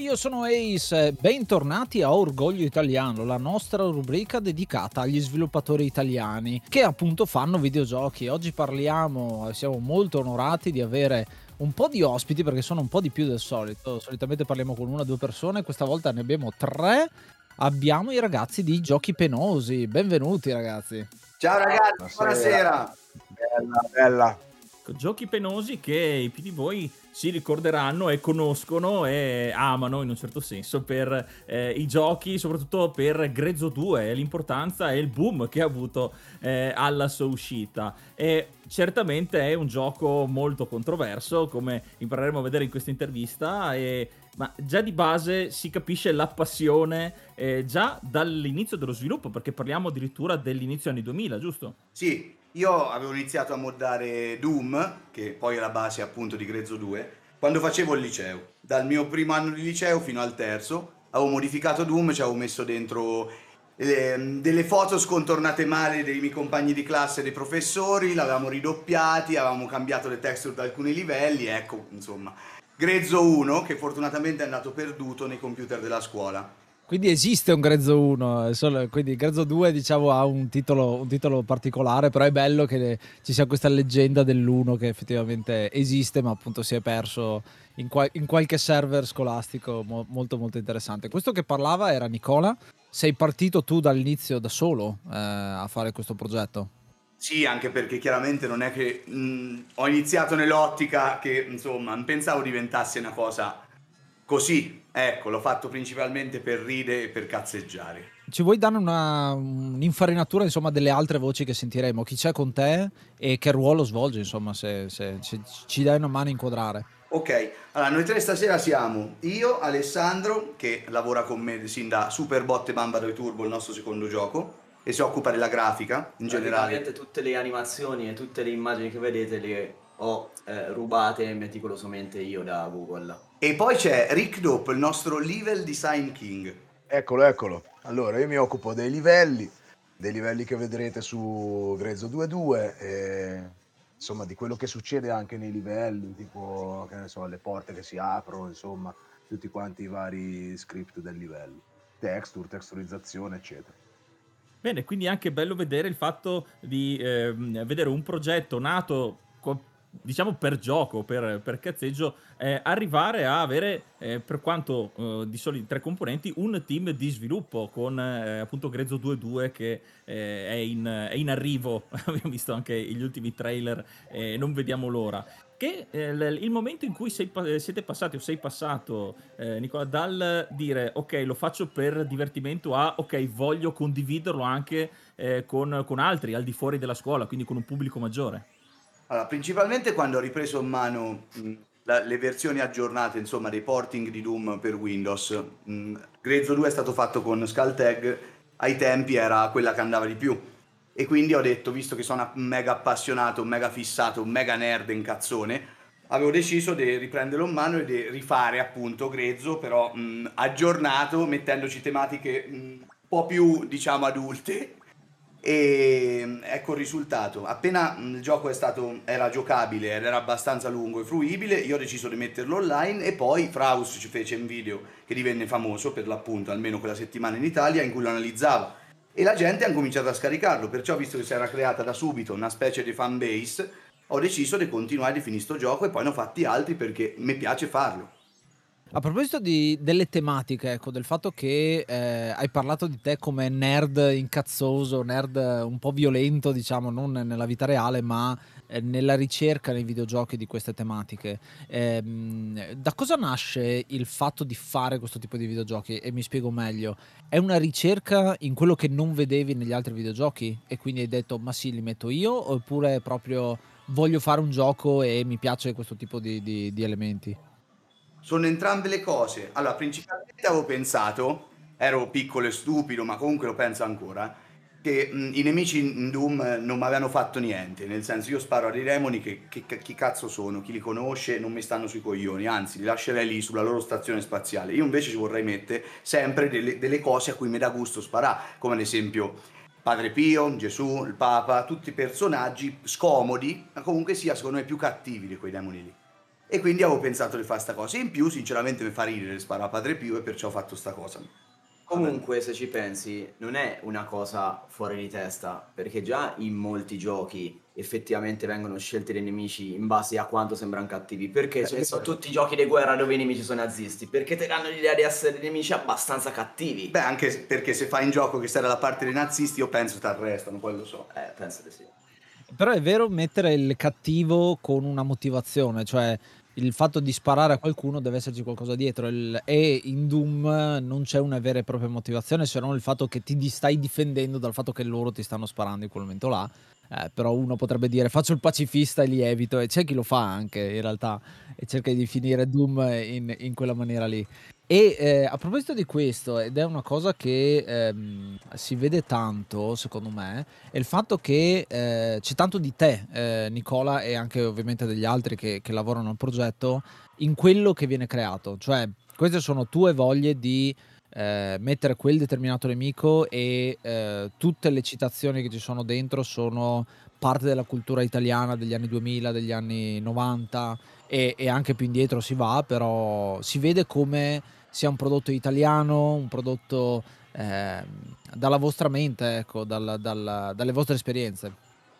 Io sono Ace, bentornati a Orgoglio Italiano, la nostra rubrica dedicata agli sviluppatori italiani che appunto fanno videogiochi. Oggi parliamo, siamo molto onorati di avere un po' di ospiti perché sono un po' di più del solito. Solitamente parliamo con una o due persone, questa volta ne abbiamo tre. Abbiamo i ragazzi di Giochi Penosi. Benvenuti ragazzi. Ciao ragazzi, buonasera. buonasera. Bella, bella. Giochi penosi che i più di voi si ricorderanno e conoscono e amano in un certo senso per eh, i giochi, soprattutto per Grezzo 2 e l'importanza e il boom che ha avuto eh, alla sua uscita. E certamente è un gioco molto controverso, come impareremo a vedere in questa intervista, e, ma già di base si capisce la passione eh, già dall'inizio dello sviluppo, perché parliamo addirittura dell'inizio anni 2000, giusto? Sì, io avevo iniziato a moddare Doom, che poi è la base appunto di Grezzo 2, quando facevo il liceo. Dal mio primo anno di liceo fino al terzo avevo modificato Doom, ci avevo messo dentro eh, delle foto scontornate male dei miei compagni di classe e dei professori, l'avevamo ridoppiati, avevamo cambiato le texture da alcuni livelli, ecco, insomma. Grezzo 1, che fortunatamente è andato perduto nei computer della scuola. Quindi esiste un Grezzo 1, solo, quindi Grezzo 2 diciamo ha un titolo, un titolo, particolare, però è bello che ci sia questa leggenda dell'1 che effettivamente esiste ma appunto si è perso in, qual- in qualche server scolastico mo- molto molto interessante. Questo che parlava era Nicola, sei partito tu dall'inizio da solo eh, a fare questo progetto? Sì, anche perché chiaramente non è che mh, ho iniziato nell'ottica che insomma non pensavo diventasse una cosa Così, ecco, l'ho fatto principalmente per ridere e per cazzeggiare. Ci vuoi dare una, un'infarinatura insomma, delle altre voci che sentiremo? Chi c'è con te e che ruolo svolge, insomma, se, se, se ci dai una mano a inquadrare? Ok, allora noi tre stasera siamo io, Alessandro, che lavora con me sin da Superbot e Bamba 2 Turbo, il nostro secondo gioco, e si occupa della grafica in generale. tutte le animazioni e tutte le immagini che vedete le ho eh, rubate meticolosamente io da Google. E poi c'è Rick Dope, il nostro level design king. Eccolo, eccolo. Allora, io mi occupo dei livelli, dei livelli che vedrete su Grezzo 2.2 e insomma di quello che succede anche nei livelli, tipo, che ne so, le porte che si aprono, insomma, tutti quanti i vari script del livello. Texture, texturizzazione, eccetera. Bene, quindi è anche bello vedere il fatto di eh, vedere un progetto nato diciamo per gioco, per, per cazzeggio, eh, arrivare a avere, eh, per quanto eh, di soli tre componenti, un team di sviluppo con eh, appunto Grezzo 2.2 che eh, è in, è, in, arrivo. Abbiamo visto anche gli ultimi trailer e non vediamo l'ora. Che eh, il momento in cui sei, siete passati o sei passato, Nicola, dal dire ok, lo faccio per divertimento a ok, voglio condividerlo anche con, con altri al di fuori della scuola, quindi con un pubblico maggiore. Allora, principalmente quando ho ripreso in mano mh, la, le versioni aggiornate, insomma, dei porting di Doom per Windows. Mh, Grezzo 2 è stato fatto con Skulltag, ai tempi era quella che andava di più. E quindi ho detto, visto che sono un mega appassionato, un mega fissato, un mega nerd in cazzone, avevo deciso di riprenderlo in mano e di rifare appunto Grezzo, però mh, aggiornato, mettendoci tematiche un po' più, diciamo, adulte e ecco il risultato. Appena il gioco stato, era giocabile ed era abbastanza lungo e fruibile, io ho deciso di metterlo online e poi Fraus ci fece un video che divenne famoso per l'appunto, almeno quella settimana in Italia, in cui lo analizzava. E la gente ha cominciato a scaricarlo, perciò visto che si era creata da subito una specie di fan base, ho deciso di continuare di finire sto gioco e poi ne ho fatti altri perché mi piace farlo. A proposito di, delle tematiche, ecco, del fatto che eh, hai parlato di te come nerd incazzoso, nerd un po' violento, diciamo, non nella vita reale, ma eh, nella ricerca nei videogiochi di queste tematiche. Eh, da cosa nasce il fatto di fare questo tipo di videogiochi? E mi spiego meglio. È una ricerca in quello che non vedevi negli altri videogiochi e quindi hai detto ma sì, li metto io oppure proprio voglio fare un gioco e mi piace questo tipo di, di, di elementi? Sono entrambe le cose. Allora, principalmente avevo pensato, ero piccolo e stupido, ma comunque lo penso ancora, che mh, i nemici in Doom non mi avevano fatto niente. Nel senso, io sparo a dei demoni che, che, che, chi cazzo sono, chi li conosce, non mi stanno sui coglioni, anzi, li lascerei lì sulla loro stazione spaziale. Io invece ci vorrei mettere sempre delle, delle cose a cui mi dà gusto sparare, come ad esempio Padre Pio, Gesù, il Papa, tutti personaggi scomodi, ma comunque sia, secondo me, più cattivi di quei demoni lì. E quindi avevo pensato di fare sta cosa. In più, sinceramente, mi fa ridere sparare a Padre Pio e perciò ho fatto sta cosa. Comunque, se ci pensi, non è una cosa fuori di testa, perché già in molti giochi effettivamente vengono scelti dei nemici in base a quanto sembrano cattivi. Perché ce ne sono tutti i giochi di guerra dove i nemici sono nazisti? Perché ti danno l'idea di essere nemici abbastanza cattivi. Beh, anche perché se fai in gioco che stai dalla parte dei nazisti, io penso ti arrestano, poi lo so. Eh, penso di sì. Però è vero mettere il cattivo con una motivazione, cioè il fatto di sparare a qualcuno deve esserci qualcosa dietro. Il, e in Doom non c'è una vera e propria motivazione se non il fatto che ti stai difendendo dal fatto che loro ti stanno sparando in quel momento là. Eh, però uno potrebbe dire faccio il pacifista e li evito. E c'è chi lo fa anche in realtà e cerca di finire Doom in, in quella maniera lì e eh, a proposito di questo, ed è una cosa che ehm, si vede tanto, secondo me, è il fatto che eh, c'è tanto di te, eh, Nicola, e anche ovviamente degli altri che, che, lavorano al progetto, in quello che viene creato. Cioè, queste sono tue voglie di eh, mettere quel determinato nemico e eh, tutte le citazioni che ci sono dentro sono parte della cultura italiana degli anni 2000, degli anni 90 e, e anche più indietro si va, però si vede come sia un prodotto italiano, un prodotto eh, dalla vostra mente, ecco, dal, dal, dalle vostre esperienze.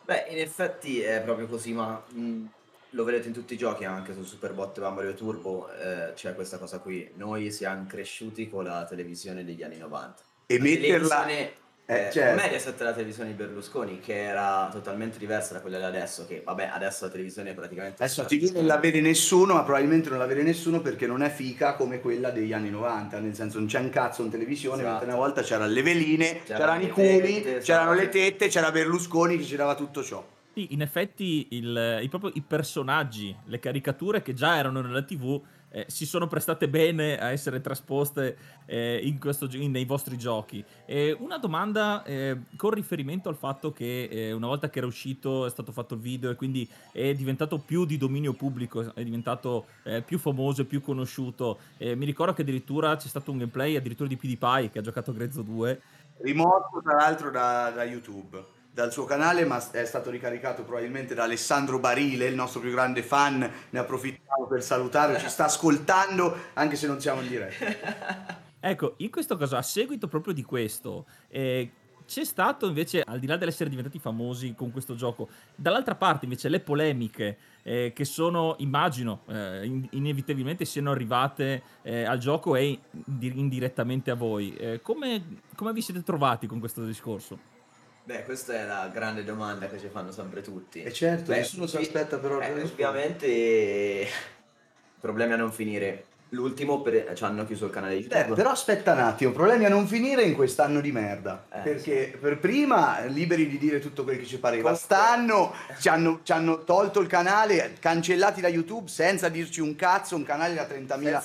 Beh, in effetti è proprio così, ma mh, lo vedete in tutti i giochi, anche su Superbot e Bambario Turbo, eh, c'è questa cosa qui. Noi siamo cresciuti con la televisione degli anni 90. E la metterla... Eh, eh, certo. Mediaset la televisione di Berlusconi, che era totalmente diversa da quella di adesso, che vabbè, adesso la televisione è praticamente... Adesso TV non la vede nessuno, ma probabilmente non la vede nessuno perché non è fica come quella degli anni 90, nel senso non c'è un cazzo in televisione, esatto. mentre una volta c'erano le veline, c'erano, c'erano i culi, esatto. c'erano le tette, c'era Berlusconi che ci dava tutto ciò. Sì, in effetti il, il, proprio i personaggi, le caricature che già erano nella TV eh, si sono prestate bene a essere trasposte eh, questo, in, nei vostri giochi. E una domanda eh, con riferimento al fatto che eh, una volta che era uscito è stato fatto il video e quindi è diventato più di dominio pubblico, è diventato eh, più famoso e più conosciuto. mi ricordo che addirittura c'è stato un gameplay addirittura di PewDiePie che ha giocato Grezzo 2. Rimosso tra l'altro da, da YouTube dal suo canale, ma è stato ricaricato probabilmente da Alessandro Barile, il nostro più grande fan. Ne approfittiamo per salutare, ci sta ascoltando anche se non siamo in diretta. ecco, in questo caso, a seguito proprio di questo, eh, c'è stato invece, al di là dell'essere diventati famosi con questo gioco, dall'altra parte invece le polemiche eh, che sono, immagino, eh, in- inevitabilmente siano arrivate eh, al gioco e indirettamente a voi. Eh, come, come vi siete trovati con questo discorso? Beh, questa è la grande domanda che ci fanno sempre tutti. E certo, Beh, nessuno si aspetta però... Eh, ovviamente problemi a non finire. L'ultimo per... ci hanno chiuso il canale di YouTube. Beh, però aspetta un attimo, problemi a non finire in quest'anno di merda. Eh, perché sì. per prima liberi di dire tutto quel che ci pareva. Quest'anno ci hanno, ci hanno, tolto il canale, cancellati da YouTube senza dirci un cazzo, un canale da 30.000,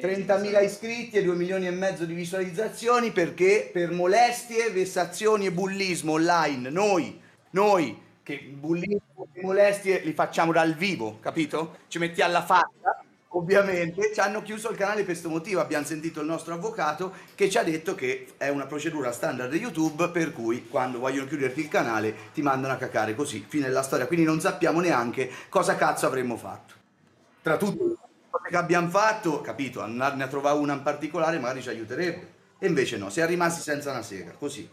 30.000 iscritti e 2 milioni e mezzo di visualizzazioni perché per molestie, vessazioni e bullismo online, noi, noi che bullismo e molestie li facciamo dal vivo, capito? Ci metti alla faccia ovviamente ci hanno chiuso il canale per questo motivo. Abbiamo sentito il nostro avvocato che ci ha detto che è una procedura standard di YouTube per cui quando vogliono chiuderti il canale ti mandano a cacare così, fine della storia. Quindi non sappiamo neanche cosa cazzo avremmo fatto. Tra tutte le cose che abbiamo fatto, capito, andarne a trovare una in particolare magari ci aiuterebbe. E invece no, si è rimasti senza una sega, così.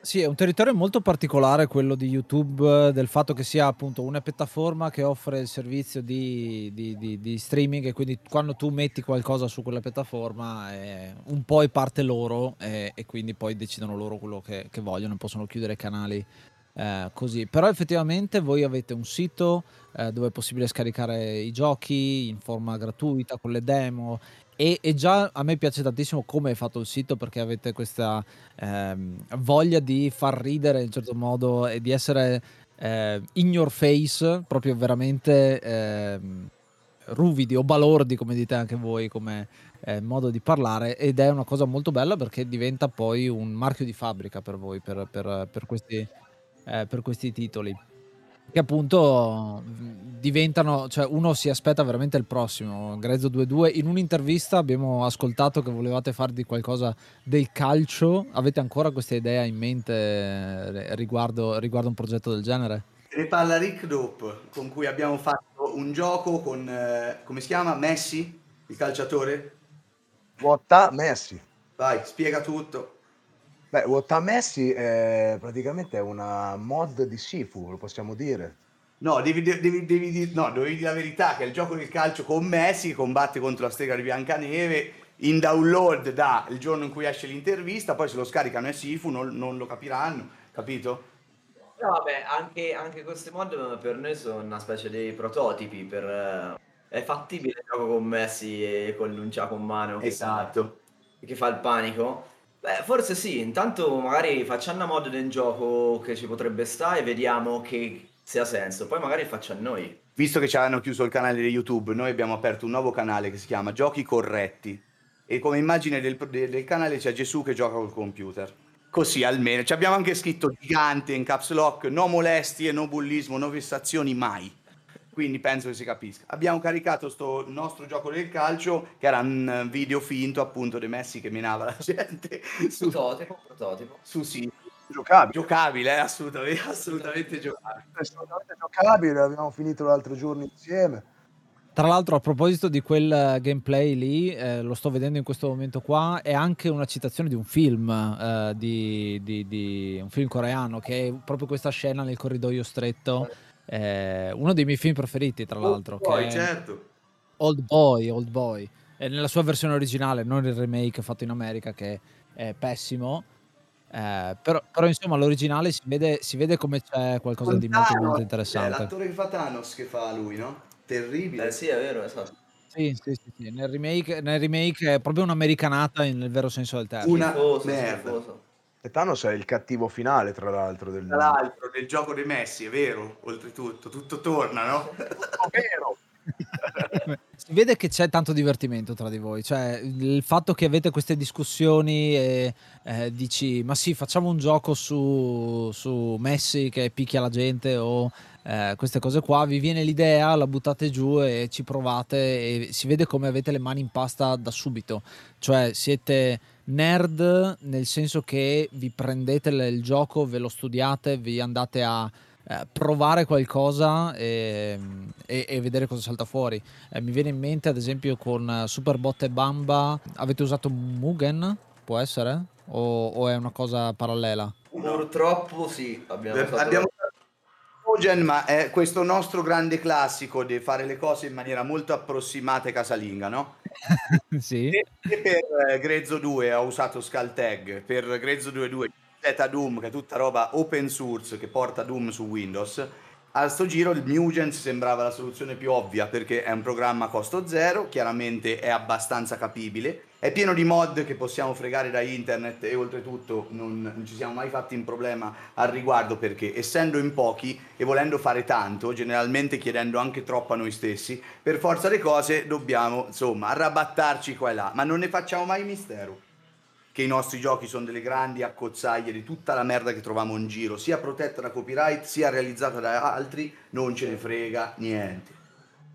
Sì, è un territorio molto particolare quello di YouTube, del fatto che sia appunto una piattaforma che offre il servizio di, di- di- di streaming e quindi quando tu metti qualcosa su quella piattaforma eh, un po' è parte loro eh, e quindi poi decidono loro quello che, che vogliono, possono chiudere canali eh, così. Però effettivamente voi avete un sito eh, dove è possibile scaricare i giochi in forma gratuita con le demo e, e già a me piace tantissimo come è fatto il sito perché avete questa ehm, voglia di far ridere in un certo modo e di essere eh, in your face, proprio veramente ehm, ruvidi o balordi, come dite anche voi, come eh, modo di parlare. Ed è una cosa molto bella perché diventa poi un marchio di fabbrica per voi, per, per- per questi, eh, per questi titoli. Che appunto diventano, cioè uno si aspetta veramente il prossimo. Grezzo 2-2. In un'intervista abbiamo ascoltato che volevate fare di qualcosa del calcio. Avete ancora questa idea in mente eh, riguardo, riguardo un progetto del genere? Ne parla Rick Dope, con cui abbiamo fatto un gioco con, eh, come si chiama? Messi, il calciatore? Wota Messi. Vai, spiega tutto. Beh, Wota Messi è praticamente una mod di Sifu, lo possiamo dire. No, devi, devi, devi, dire- no, dovevi dire la verità, che è il gioco del calcio con Messi, che combatte contro la strega di Biancaneve, in download da il giorno in cui esce l'intervista, poi se lo scaricano è Sifu, non, non lo capiranno, capito? No, vabbè, anche, anche queste mod per noi sono una specie di prototipi per... eh, È fattibile il gioco con Messi e con l'uncia con mano che, Esatto. che fa il panico? Beh, forse sì, intanto magari facciamo una mod del gioco che ci potrebbe stare e vediamo che se ha senso, poi magari facciamo noi. Visto che ci hanno chiuso il canale di YouTube, noi abbiamo aperto un nuovo canale che si chiama Giochi Corretti. E come immagine del- del canale c'è Gesù che gioca col computer. Così almeno. Ci abbiamo anche scritto gigante in caps lock, no molestie, no bullismo, no vessazioni mai. Quindi penso che si capisca. Abbiamo caricato sto nostro gioco del calcio, che era un eh, video finto appunto di Messi che minava la gente su, Prototipo, prototipo. su sì. Giocabile. Giocabile, eh, assolutamente, assolutamente giocabile. Assolutamente giocabile, l'abbiamo finito l'altro giorno insieme. Tra l'altro, a proposito di quel eh, gameplay lì, eh, lo sto vedendo in questo momento qua, è anche una citazione di un film, eh, di, di- di un film coreano, che è proprio questa scena nel corridoio stretto. Eh, uno dei miei film preferiti, tra l'altro, Poi, è certo. Old Boy, Old Boy. È nella sua versione originale, non il remake fatto in America, che è pessimo. Eh, però, però, insomma, l'originale si vede, si vede come c'è qualcosa di molto, Thanos, molto È interessante. l'attore che fa Thanos che fa lui, no? Terribile. Eh sì, è vero, esatto. Sì, sì, sì, sì. Nel, remake, nel remake è proprio un'americanata nel vero senso del termine. Una Schifoso, merda. schifoso. E Thanos è il cattivo finale, tra l'altro. Del... Tra l'altro, del gioco dei Messi, è vero, oltretutto, tutto torna, no? vero. Si vede che c'è tanto divertimento tra di voi, cioè il fatto che avete queste discussioni e eh, dici ma sì facciamo un gioco su, su Messi che picchia la gente o eh, queste cose qua, vi viene l'idea, la buttate giù e ci provate e si vede come avete le mani in pasta da subito, cioè siete nerd nel senso che vi prendete il gioco, ve lo studiate, vi andate a eh, provare qualcosa e, e- e vedere cosa salta fuori. Eh, mi viene in mente, ad esempio, con eh, Superbot e Bamba, avete usato Mugen? Può essere? O, o è una cosa parallela? Purtroppo sì, abbiamo fatto... Abbiamo Mugen, ma è questo nostro grande classico di fare le cose in maniera molto approssimata e casalinga, no? sì. E per eh, Grezzo 2 ho usato Skulltag, per Grezzo 2.2 Z Doom, che è tutta roba open source che porta Doom su Windows. A sto giro il Mugens sembrava la soluzione più ovvia perché è un programma a costo zero, chiaramente è abbastanza capibile, è pieno di mod che possiamo fregare da internet e oltretutto non, non ci siamo mai fatti un problema al riguardo perché essendo in pochi e volendo fare tanto, generalmente chiedendo anche troppo a noi stessi, per forza le cose dobbiamo insomma arrabattarci qua e là, ma non ne facciamo mai mistero che i nostri giochi sono delle grandi accozzaglie di tutta la merda che troviamo in giro, sia protetta da copyright, sia realizzata da altri, non ce ne frega niente.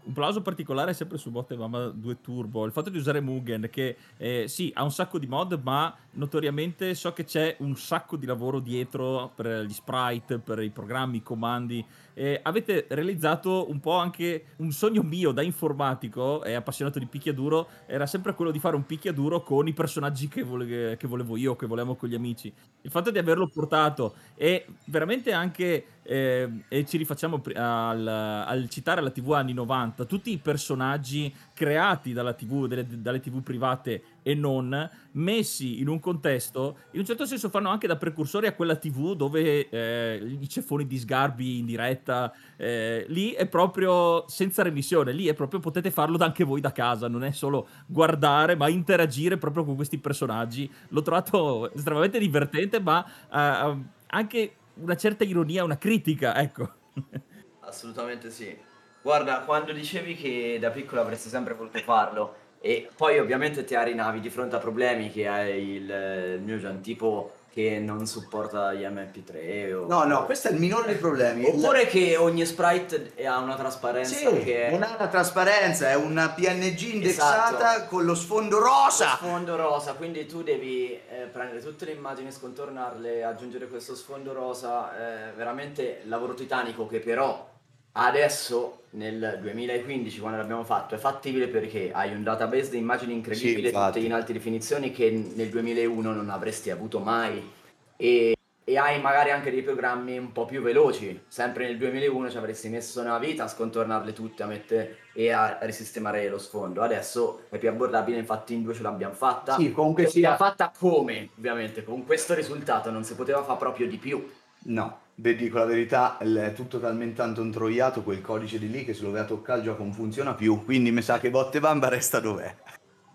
Un plauso particolare sempre su Botte Mama 2 Turbo. Il fatto di usare Mugen, che eh, sì, ha un sacco di mod, ma notoriamente so che c'è un sacco di lavoro dietro per gli sprite, per i programmi, i comandi. Eh, avete realizzato un po' anche un sogno mio da informatico e appassionato di picchiaduro, era sempre quello di fare un picchiaduro con i personaggi che, vole- che volevo io, che volevamo con gli amici. Il fatto di averlo portato e veramente anche eh, e ci rifacciamo al, al, citare la TV anni 90, tutti i personaggi creati dalla TV, delle, dalle TV private e non, messi in un contesto, in un certo senso fanno anche da precursori a quella TV dove eh, i ceffoni di sgarbi in diretta, eh, lì è proprio senza remissione, lì è proprio potete farlo anche voi da casa, non è solo guardare ma interagire proprio con questi personaggi. L'ho trovato estremamente divertente ma eh, anche una certa ironia, una critica, ecco. Assolutamente sì. Guarda, quando dicevi che da piccolo avresti sempre voluto farlo e poi ovviamente ti arinavi di fronte a problemi che hai il, il mio tipo che non supporta gli MP3 o... No, no, questo è il minore dei problemi. Oppure che ogni sprite ha una trasparenza sì, che... non ha una trasparenza, è una PNG indexata esatto. con lo sfondo rosa. Lo sfondo rosa, quindi tu devi eh, prendere tutte le immagini, scontornarle, aggiungere questo sfondo rosa, eh, veramente lavoro titanico che però Adesso nel 2015 quando l'abbiamo fatto è fattibile perché hai un database di immagini incredibile, sì, tutte in alte definizioni che nel 2001 non avresti avuto mai e, e, hai magari anche dei programmi un po' più veloci. Sempre nel 2001 ci avresti messo una vita a scontornarle tutte a mettere, e a risistemare lo sfondo. Adesso è più abbordabile, infatti in due ce l'abbiamo fatta. Sì, comunque sia... L'abbiamo fatta come? Ovviamente con questo risultato non si poteva fare proprio di più. No, Beh, dico la verità, è tutto talmente tanto introiato quel codice di lì che se lo vai a toccare il gioco non funziona più, quindi mi sa che Botte Bamba resta dov'è.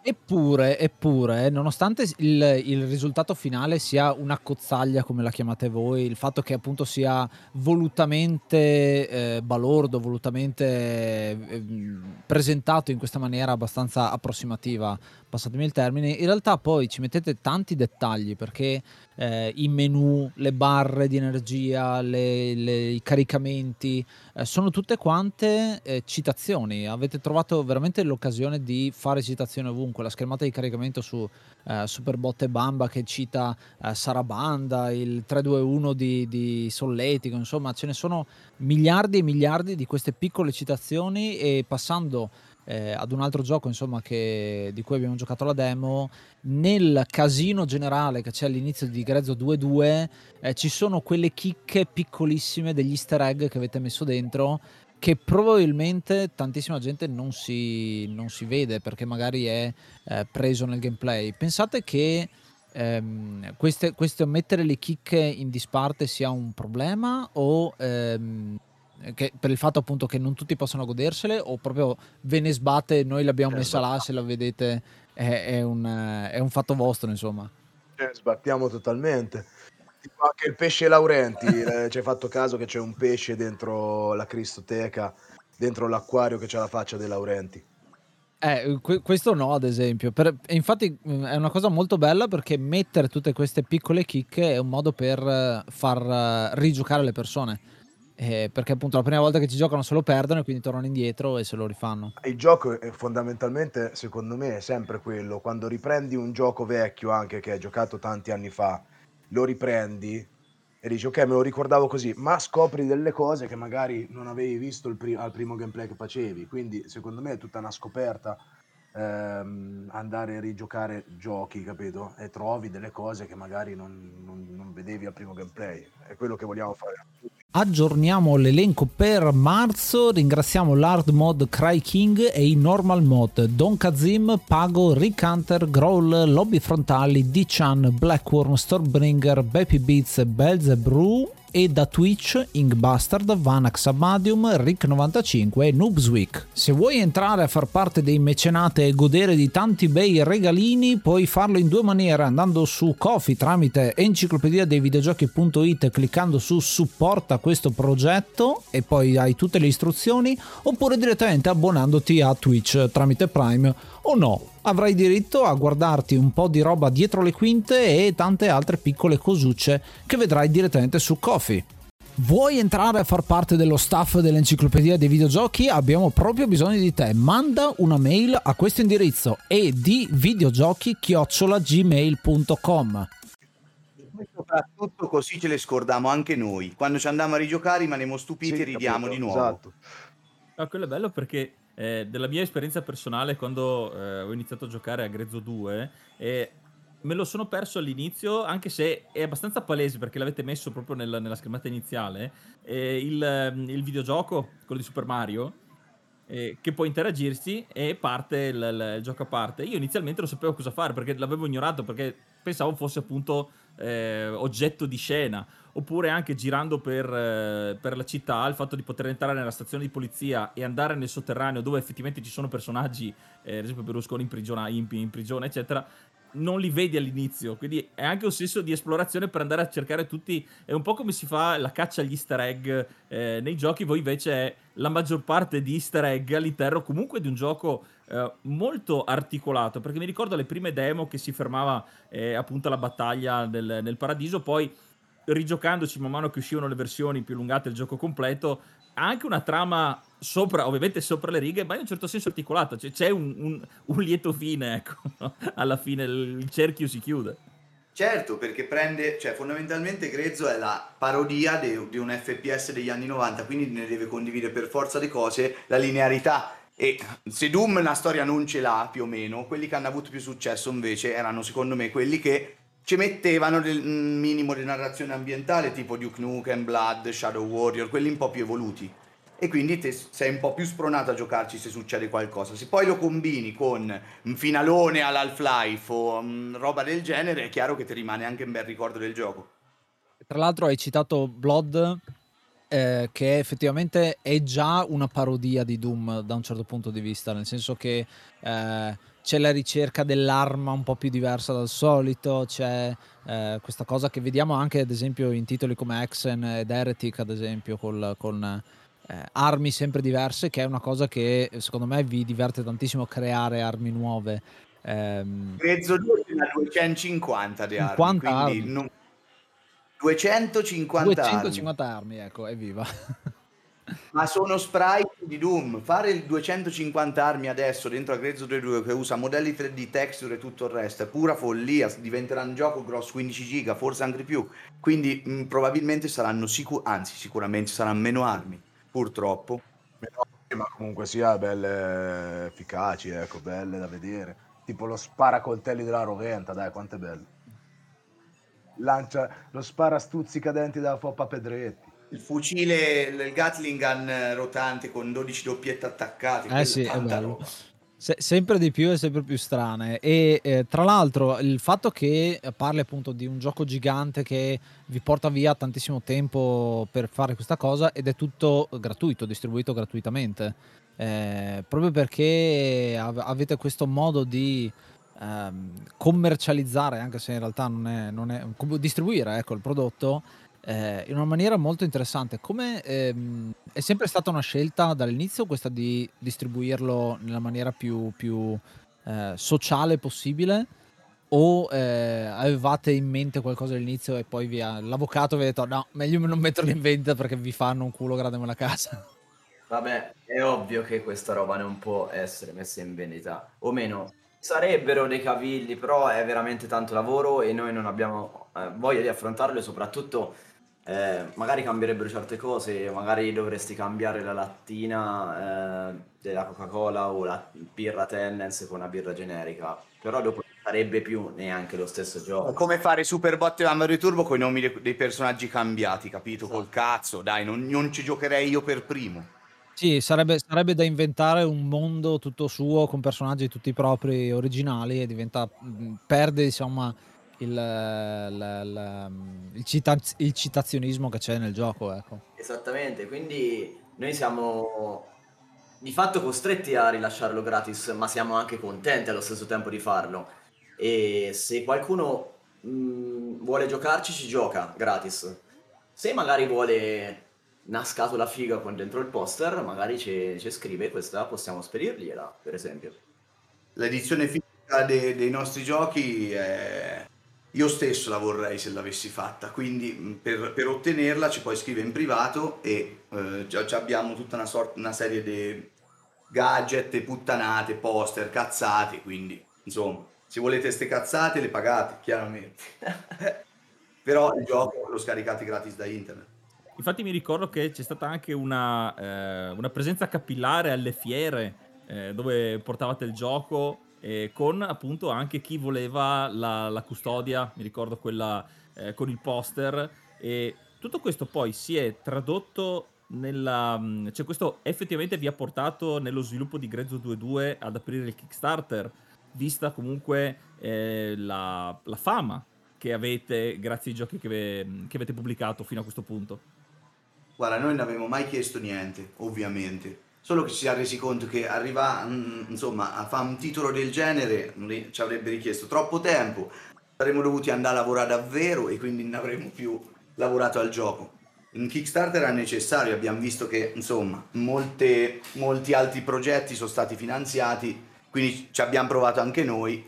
Eppure, eppure, nonostante il, il, risultato finale sia una cozzaglia, come la chiamate voi, il fatto che appunto sia volutamente eh, balordo, volutamente eh, presentato in questa maniera abbastanza approssimativa, passatemi il termine, in realtà poi ci mettete tanti dettagli perché eh, i menu, le barre di energia, le, le, i caricamenti, eh, sono tutte quante eh, citazioni. Avete trovato veramente l'occasione di fare citazioni ovunque. La schermata di caricamento su eh, Superbot e Bamba che cita eh, Sarabanda, il 321 di, di Solletico, insomma ce ne sono miliardi e miliardi di queste piccole citazioni e passando eh, ad un altro gioco insomma, che, di cui abbiamo giocato la demo, nel casino generale che c'è all'inizio di Grezzo 2.2 eh, ci sono quelle chicche piccolissime degli easter egg che avete messo dentro che probabilmente tantissima gente non si, non si vede perché magari è eh, preso nel gameplay. Pensate che ehm, queste, questo mettere le chicche in disparte sia un problema o ehm, che, per il fatto appunto che non tutti possono godersele o proprio ve ne sbatte noi l'abbiamo eh, messa là se la vedete è, è, un, è un, fatto vostro insomma. Eh, sbattiamo totalmente. Tipo anche il pesce Laurenti eh, ci hai fatto caso che c'è un pesce dentro la cristoteca dentro l'acquario che c'ha la faccia dei Laurenti? Eh, questo no, ad esempio. Per, infatti mm, è una cosa molto bella perché mettere tutte queste piccole chicche è un modo per eh, far rigiocare le persone eh, perché appunto la prima volta che ci giocano se lo perdono e quindi tornano indietro e se lo rifanno. Il gioco è fondamentalmente, secondo me, è sempre quello. Quando riprendi un gioco vecchio anche che hai giocato tanti anni fa, lo riprendi e dici ok me lo ricordavo così, ma scopri delle cose che magari non avevi visto pri- al primo gameplay che facevi. Quindi secondo me è tutta una scoperta ehm, andare a rigiocare giochi, capito? E trovi delle cose che magari non, non, non vedevi al primo gameplay. È quello che vogliamo fare. Aggiorniamo l'elenco per marzo, ringraziamo l'hard mod Cry King e i normal mod Don Kazim, Pago, Rick Hunter, Growl, Lobby Frontali, D-Chan, Blackworm, Stormbringer, Baby Beats, Belzebrew e da Twitch, Inkbastard, Vanax Abadium, Rick95 e Noobsweek. Se vuoi entrare a far parte dei mecenate e godere di tanti bei regalini, puoi farlo in due maniere andando su Kofi tramite enciclopedia dei videogiochi.it cliccando su supporta questo progetto e poi hai tutte le istruzioni oppure direttamente abbonandoti a Twitch tramite Prime o no avrai diritto a guardarti un po' di roba dietro le quinte e tante altre piccole cosucce che vedrai direttamente su Kofi. Vuoi entrare a far parte dello staff dell'enciclopedia dei videogiochi? Abbiamo proprio bisogno di te. Manda una mail a questo indirizzo e soprattutto così ce le scordiamo anche noi. Quando ci andiamo a rigiocare rimaniamo stupiti sì, e ridiamo capito, di nuovo. Esatto. No, quello è bello perché eh, della mia esperienza personale quando eh, ho iniziato a giocare a Grezzo 2 eh, me lo sono perso all'inizio anche se è abbastanza palese perché l'avete messo proprio nella, nella schermata iniziale il, il, videogioco, quello di Super Mario eh, che può interagirsi e parte il, il, il, gioco a parte io inizialmente non sapevo cosa fare perché l'avevo ignorato perché pensavo fosse appunto eh, oggetto di scena oppure anche girando per, eh, per, la città, il fatto di poter entrare nella stazione di polizia e andare nel sotterraneo dove effettivamente ci sono personaggi, eh, ad esempio Berlusconi in prigione, in, in prigione, eccetera, non li vedi all'inizio, quindi è anche un senso di esplorazione per andare a cercare tutti, è un po' come si fa la caccia agli easter egg eh, nei giochi, voi invece è la maggior parte di easter egg all'interno comunque di un gioco eh, molto articolato, perché mi ricordo le prime demo che si fermava eh, appunto alla battaglia del, nel paradiso, poi rigiocandoci man mano che uscivano le versioni più allungate del gioco completo, ha anche una trama sopra, ovviamente sopra le righe, ma in un certo senso articolata. Cioè, c'è un, un, un, lieto fine, ecco. Alla fine il cerchio si chiude. Certo, perché prende, cioè fondamentalmente Grezzo è la parodia de, di un FPS degli anni 90, quindi ne deve condividere per forza di cose la linearità. E se Doom una storia non ce l'ha più o meno, quelli che hanno avuto più successo invece erano secondo me quelli che ci mettevano del minimo di narrazione ambientale tipo Duke Nukem, Blood, Shadow Warrior, quelli un po' più evoluti. E quindi sei un po' più spronato a giocarci se succede qualcosa. Se poi lo combini con un finalone all'Half-Life o um, roba del genere, è chiaro che ti rimane anche un bel ricordo del gioco. Tra l'altro hai citato Blood, eh, che effettivamente è già una parodia di Doom da un certo punto di vista, nel senso che eh, c'è la ricerca dell'arma un po' più diversa dal solito, c'è eh, questa cosa che vediamo anche ad esempio in titoli come Exen ed Heretic ad esempio col, con eh, armi sempre diverse che è una cosa che secondo me vi diverte tantissimo creare armi nuove. Ehm, Grezzo 2 ce n'ha 250 di armi, armi. Non... 250, 250 armi. armi, ecco, evviva. Ma sono sprite di Doom. Fare il 250 armi adesso dentro a Grezzo 2 che usa modelli 3D, texture e tutto il resto è pura follia. Diventerà un gioco grosso 15 giga, forse anche più. Quindi mh, probabilmente saranno sicur- anzi sicuramente saranno meno armi, purtroppo. ma comunque sia belle efficaci, ecco, belle da vedere. Tipo lo sparacoltelli della Roventa, dai, quanto è bello. Lancia lo spara stuzzica denti della Foppa Pedretti il fucile, il Gatling gun rotante con 12 doppiette attaccate. Eh sì, è bello. Se, sempre di più e sempre più strane. E eh, tra l'altro, il fatto che parli appunto di un gioco gigante che vi porta via tantissimo tempo per fare questa cosa ed è tutto gratuito, distribuito gratuitamente. Eh, proprio perché av- avete questo modo di ehm, commercializzare, anche se in realtà non è, non è distribuire ecco, il prodotto eh, in una maniera molto interessante. Come ehm, è sempre stata una scelta dall'inizio questa di distribuirlo nella maniera più, più eh, sociale possibile? O eh, avevate in mente qualcosa all'inizio e poi via, l'avvocato vi ha detto no, meglio non metterlo in vendita perché vi fanno un culo grande la casa? Vabbè, è ovvio che questa roba non può essere messa in vendita, o meno. Sarebbero dei cavilli, però è veramente tanto lavoro e noi non abbiamo eh, voglia di affrontarlo soprattutto eh, magari cambierebbero certe cose, magari dovresti cambiare la lattina eh, della Coca-Cola o la birra Tennens con una birra generica, però dopo non sarebbe più neanche lo stesso gioco. Come fare Superbot e Amaro Turbo con i nomi dei, dei personaggi cambiati, capito? Esatto. Col cazzo, dai, non, non ci giocherei io per primo. Sì, sarebbe, sarebbe, da inventare un mondo tutto suo con personaggi tutti propri originali e diventa perde insomma il, la, la, il, citaz- il, citazionismo che c'è nel gioco. Ecco. Esattamente, quindi noi siamo di fatto costretti a rilasciarlo gratis, ma siamo anche contenti allo stesso tempo di farlo. E se qualcuno mh, vuole giocarci, ci gioca gratis. Se magari vuole una scatola figa con dentro il poster, magari ci, ci scrive questa, possiamo spedirgliela, per esempio. L'edizione fisica de- dei nostri giochi è io stesso la vorrei se l'avessi fatta, quindi mh, per, per ottenerla ci puoi scrivere in privato e eh, già, già abbiamo tutta una, sorta, una serie di gadget, puttanate, poster, cazzate, quindi insomma, se volete ste cazzate le pagate, chiaramente. Però il gioco lo scaricate gratis da internet. Infatti mi ricordo che c'è stata anche una, eh, una presenza capillare alle fiere eh, dove portavate il gioco eh, con appunto anche chi voleva la, la custodia, mi ricordo quella eh, con il poster e tutto questo poi si è tradotto nella... cioè questo effettivamente vi ha portato nello sviluppo di Grezzo 2.2 ad aprire il Kickstarter, vista comunque eh, la, la, fama che avete grazie ai giochi che, ve, che avete pubblicato fino a questo punto. Guarda, noi non avevamo mai chiesto niente, ovviamente solo che ci si è resi conto che arriva, mm, insomma, a fare un titolo del genere ci avrebbe richiesto troppo tempo, saremmo dovuti andare a lavorare davvero e quindi non avremmo più lavorato al gioco. In Kickstarter era necessario, abbiamo visto che insomma molte, molti altri progetti sono stati finanziati, quindi ci abbiamo provato anche noi,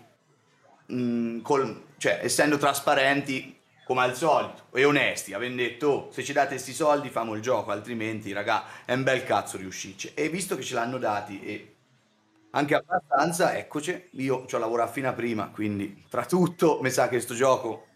mh, mm, col, cioè essendo trasparenti come al solito, e onesti, avendo detto, oh, se ci date questi soldi famo il gioco, altrimenti, raga, è un bel cazzo riuscirci. E visto che ce l'hanno dati e anche abbastanza, eccoci, io ci ho lavorato fino a prima, quindi tra tutto mi sa che questo gioco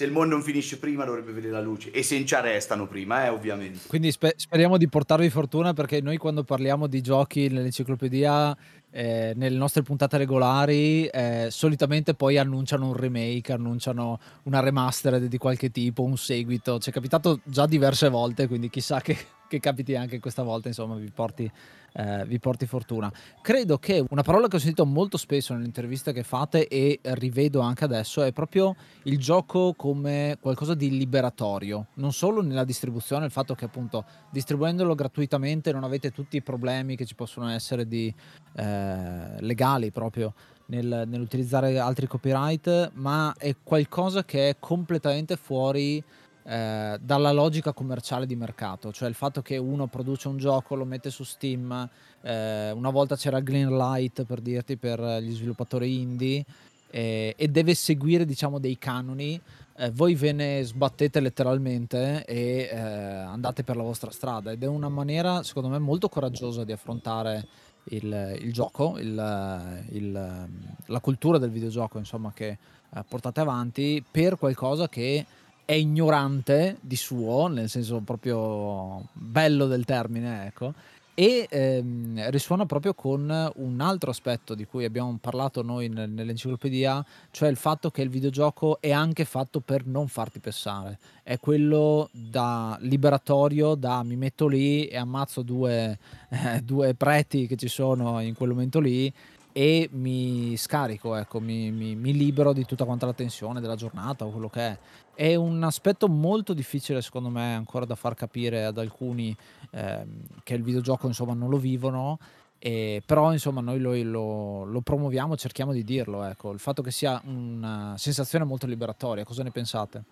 se il mondo non finisce prima dovrebbe vedere la luce e se in ci arrestano prima, eh, ovviamente. Quindi spe- speriamo di portarvi fortuna perché noi quando parliamo di giochi nell'enciclopedia eh, nelle nostre puntate regolari eh, solitamente poi annunciano un remake, annunciano una remastered di qualche tipo, un seguito. Ci è capitato già diverse volte, quindi chissà che, che capiti anche questa volta, insomma, vi porti eh, vi porti fortuna. Credo che una parola che ho sentito molto spesso nelle interviste che fate e rivedo anche adesso è proprio il gioco come qualcosa di liberatorio, non solo nella distribuzione, il fatto che appunto distribuendolo gratuitamente non avete tutti i problemi che ci possono essere di eh, legali proprio nel, nell'utilizzare altri copyright, ma è qualcosa che è completamente fuori eh, dalla logica commerciale di mercato, cioè il fatto che uno produce un gioco, lo mette su Steam, eh, una volta c'era Greenlight per dirti per gli sviluppatori indie eh, e deve seguire diciamo dei canoni, eh, voi ve ne sbattete letteralmente e eh, andate per la vostra strada. Ed è una maniera secondo me molto coraggiosa di affrontare il, il gioco, il, il, la cultura del videogioco insomma che portate avanti per qualcosa che è ignorante di suo, nel senso proprio bello del termine, ecco, e ehm, risuona proprio con un altro aspetto di cui abbiamo parlato noi nel, nell'enciclopedia, cioè il fatto che il videogioco è anche fatto per non farti pensare, è quello da liberatorio, da mi metto lì e ammazzo due, eh, due preti che ci sono in quel momento lì e mi scarico, ecco, mi, mi, mi libero di tutta quanta la tensione della giornata o quello che è. È un aspetto molto difficile, secondo me, ancora da far capire ad alcuni ehm, che il videogioco insomma non lo vivono. E, però insomma noi lo, lo, lo, promuoviamo, cerchiamo di dirlo, ecco, il fatto che sia una sensazione molto liberatoria, cosa ne pensate?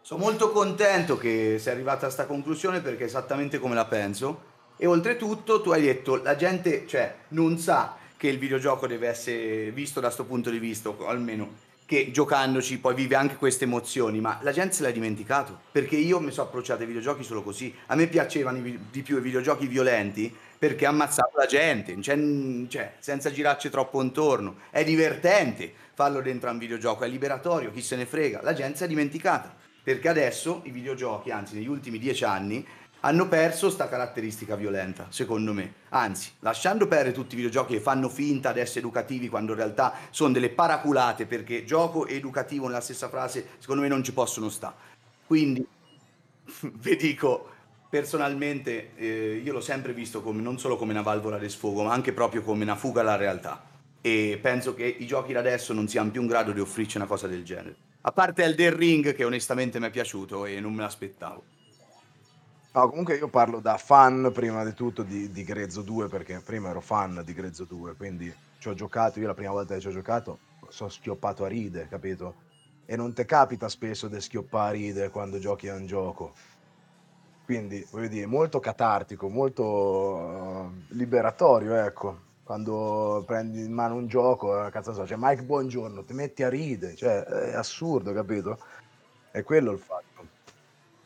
Sono molto contento che sei arrivata a questa conclusione perché è esattamente come la penso e oltretutto tu hai detto la gente cioè, non sa che il videogioco deve essere visto da questo punto di vista, almeno che giocandoci poi vive anche queste emozioni, ma la gente se l'ha dimenticato, perché io mi sono approcciato ai videogiochi solo così. A me piacevano di più i videogiochi violenti perché ammazzavo la gente, cioè, cioè, senza girarci troppo intorno. È divertente farlo dentro a un videogioco, è liberatorio, chi se ne frega. La gente si è dimenticata, perché adesso i videogiochi, anzi negli ultimi dieci anni, hanno perso sta caratteristica violenta, secondo me. Anzi, lasciando perdere tutti i videogiochi che fanno finta di essere educativi quando in realtà sono delle paraculate, perché gioco e educativo nella stessa frase, secondo me non ci possono stare. Quindi, vi dico, personalmente, eh, io l'ho sempre visto come, non solo come una valvola di sfogo, ma anche proprio come una fuga alla realtà. E penso che i giochi da adesso non siano più in grado di offrirci una cosa del genere. A parte Elden Ring, che onestamente mi è piaciuto e non me l'aspettavo. No, comunque io parlo da fan prima di tutto di, di Grezzo 2 perché prima ero fan di Grezzo 2, quindi ci ho giocato, io la prima volta che ci ho giocato sono schioppato a ride, capito? E non ti capita spesso di schioppare a ride quando giochi a un gioco. Quindi, voglio dire, molto catartico, molto uh, liberatorio, ecco. quando prendi in mano un gioco, eh, cazzo so, c'è Mike Buongiorno, ti metti a ridere, cioè è assurdo, capito? È quello il fatto.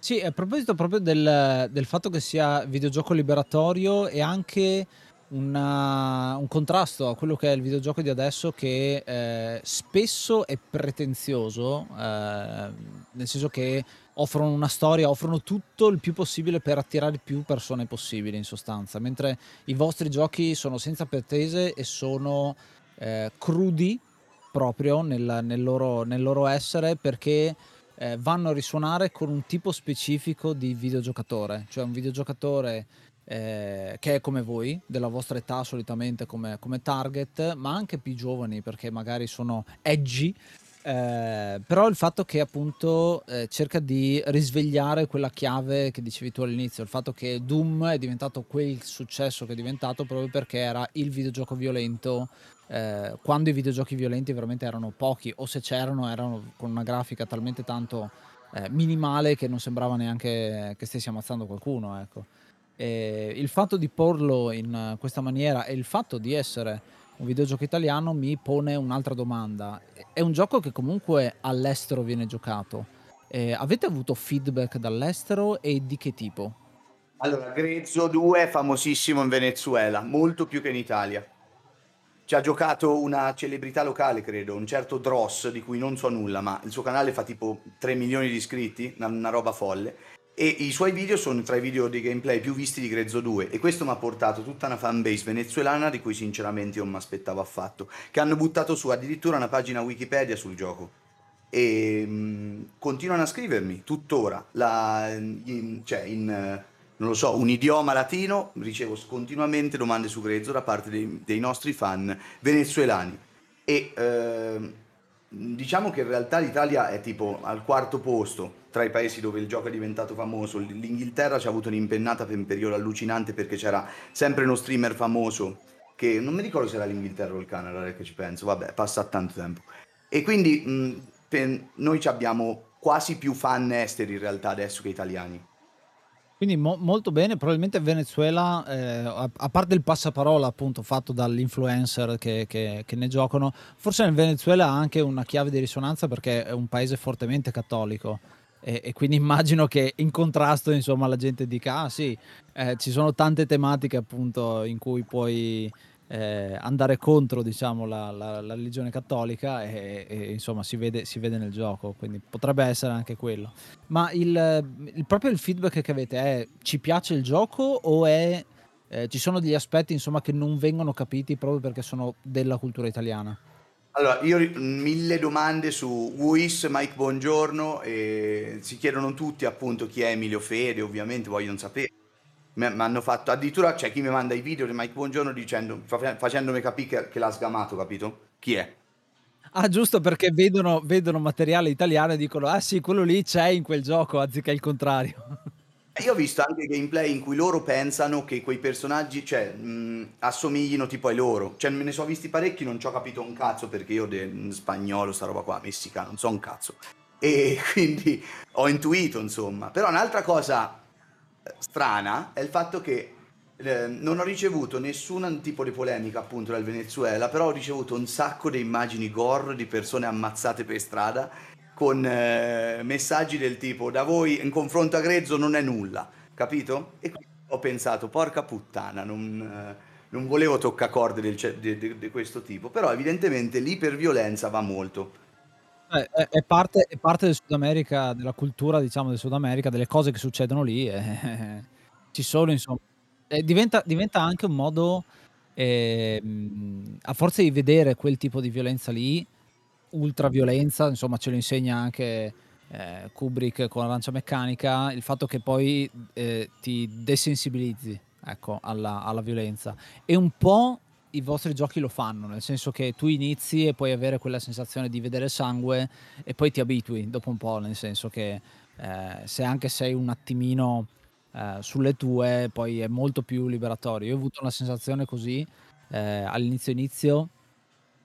Sì, a proposito proprio del, del fatto che sia videogioco liberatorio e anche una- un contrasto a quello che è il videogioco di adesso che eh, spesso è pretenzioso, eh, nel senso che offrono una storia, offrono tutto il più possibile per attirare più persone possibili in sostanza, mentre i vostri giochi sono senza pretese e sono eh, crudi proprio nel, nel loro, nel loro essere perché eh, vanno a risuonare con un tipo specifico di videogiocatore, cioè un videogiocatore eh, che è come voi, della vostra età solitamente come, come target, ma anche più giovani perché magari sono edgy. Eh, però il fatto che appunto eh, cerca di risvegliare quella chiave che dicevi tu all'inizio, il fatto che Doom è diventato quel successo che è diventato proprio perché era il videogioco violento eh, quando i videogiochi violenti veramente erano pochi o se c'erano erano con una grafica talmente tanto eh, minimale che non sembrava neanche che stessi ammazzando qualcuno, ecco. Il fatto di porlo in questa maniera e il fatto di essere un videogioco italiano mi pone un'altra domanda. È un gioco che comunque all'estero viene giocato. Eh, avete avuto feedback dall'estero e di che tipo? Allora, Grezzo 2 è famosissimo in Venezuela, molto più che in Italia. Ci ha giocato una celebrità locale, credo, un certo Dross, di cui non so nulla, ma il suo canale fa tipo 3 milioni di iscritti, una, una roba folle. E i suoi video sono tra i video di gameplay più visti di Grezzo 2 e questo mi ha portato tutta una fanbase venezuelana di cui sinceramente io non mi aspettavo affatto, che hanno buttato su addirittura una pagina Wikipedia sul gioco e mh, continuano a scrivermi tuttora, la, in, cioè in, non lo so, un idioma latino, ricevo continuamente domande su Grezzo da parte dei, dei nostri fan venezuelani e eh, diciamo che in realtà l'Italia è tipo al quarto posto tra i paesi dove il gioco è diventato famoso. L'Inghilterra ci ha avuto un'impennata per un periodo allucinante perché c'era sempre uno streamer famoso che non mi ricordo se era l'Inghilterra o il Canada, ora che ci penso, vabbè, passa tanto tempo. E quindi mh, noi abbiamo quasi più fan esteri in realtà adesso che italiani. Quindi mo- molto bene, probabilmente Venezuela, eh, a-, a parte il passaparola appunto fatto dall'influencer che, che- che ne giocano, forse nel Venezuela ha anche una chiave di risonanza perché è un paese fortemente cattolico. E, e quindi immagino che in contrasto insomma la gente dica ah sì, eh, ci sono tante tematiche appunto in cui puoi eh, andare contro diciamo la, la- la religione cattolica e, e, insomma si vede, si vede nel gioco, quindi potrebbe essere anche quello. Ma il, il- proprio il feedback che avete è ci piace il gioco o è, eh, ci sono degli aspetti insomma che non vengono capiti proprio perché sono della cultura italiana? Allora, io mille domande su Wish, Mike Buongiorno e si chiedono tutti appunto chi è Emilio Fede, ovviamente vogliono sapere. Mi hanno fatto addirittura c'è chi mi manda i video di Mike Buongiorno dicendo, fa- facendomi capire che, che l'ha sgamato, capito? Chi è? Ah, giusto perché vedono, vedono materiale italiano e dicono ah sì, quello lì c'è in quel gioco anziché il contrario. Io ho visto anche gameplay in cui loro pensano che quei personaggi, cioè, mh, assomiglino tipo ai loro. Cioè, me ne sono visti parecchi, non ci ho capito un cazzo perché io de spagnolo, sta roba qua, messicano, non so un cazzo. E quindi ho intuito, insomma. Però un'altra cosa strana è il fatto che eh, non ho ricevuto nessun tipo di polemica appunto dal Venezuela, però ho ricevuto un sacco di immagini gore di persone ammazzate per strada con eh, messaggi del tipo da voi in confronto a Grezzo non è nulla, capito? E quindi ho pensato, porca puttana, non, eh, non volevo toccacorde di, di- di questo tipo, però evidentemente l'iperviolenza va molto. Eh, È, è parte, è parte del Sud America, della cultura diciamo del Sud America, delle cose che succedono lì. eh, ci sono insomma. E diventa, diventa anche un modo, ehm, a forza di vedere quel tipo di violenza lì, ultraviolenza, insomma ce lo insegna anche eh, Kubrick con Arancia Meccanica, il fatto che poi eh, ti desensibilizzi ecco, alla, alla violenza. E un po' i vostri giochi lo fanno, nel senso che tu inizi e puoi avere quella sensazione di vedere sangue e poi ti abitui dopo un po', nel senso che eh, se anche sei un attimino eh, sulle tue, poi è molto più liberatorio. Io ho avuto una sensazione così eh, all'inizio inizio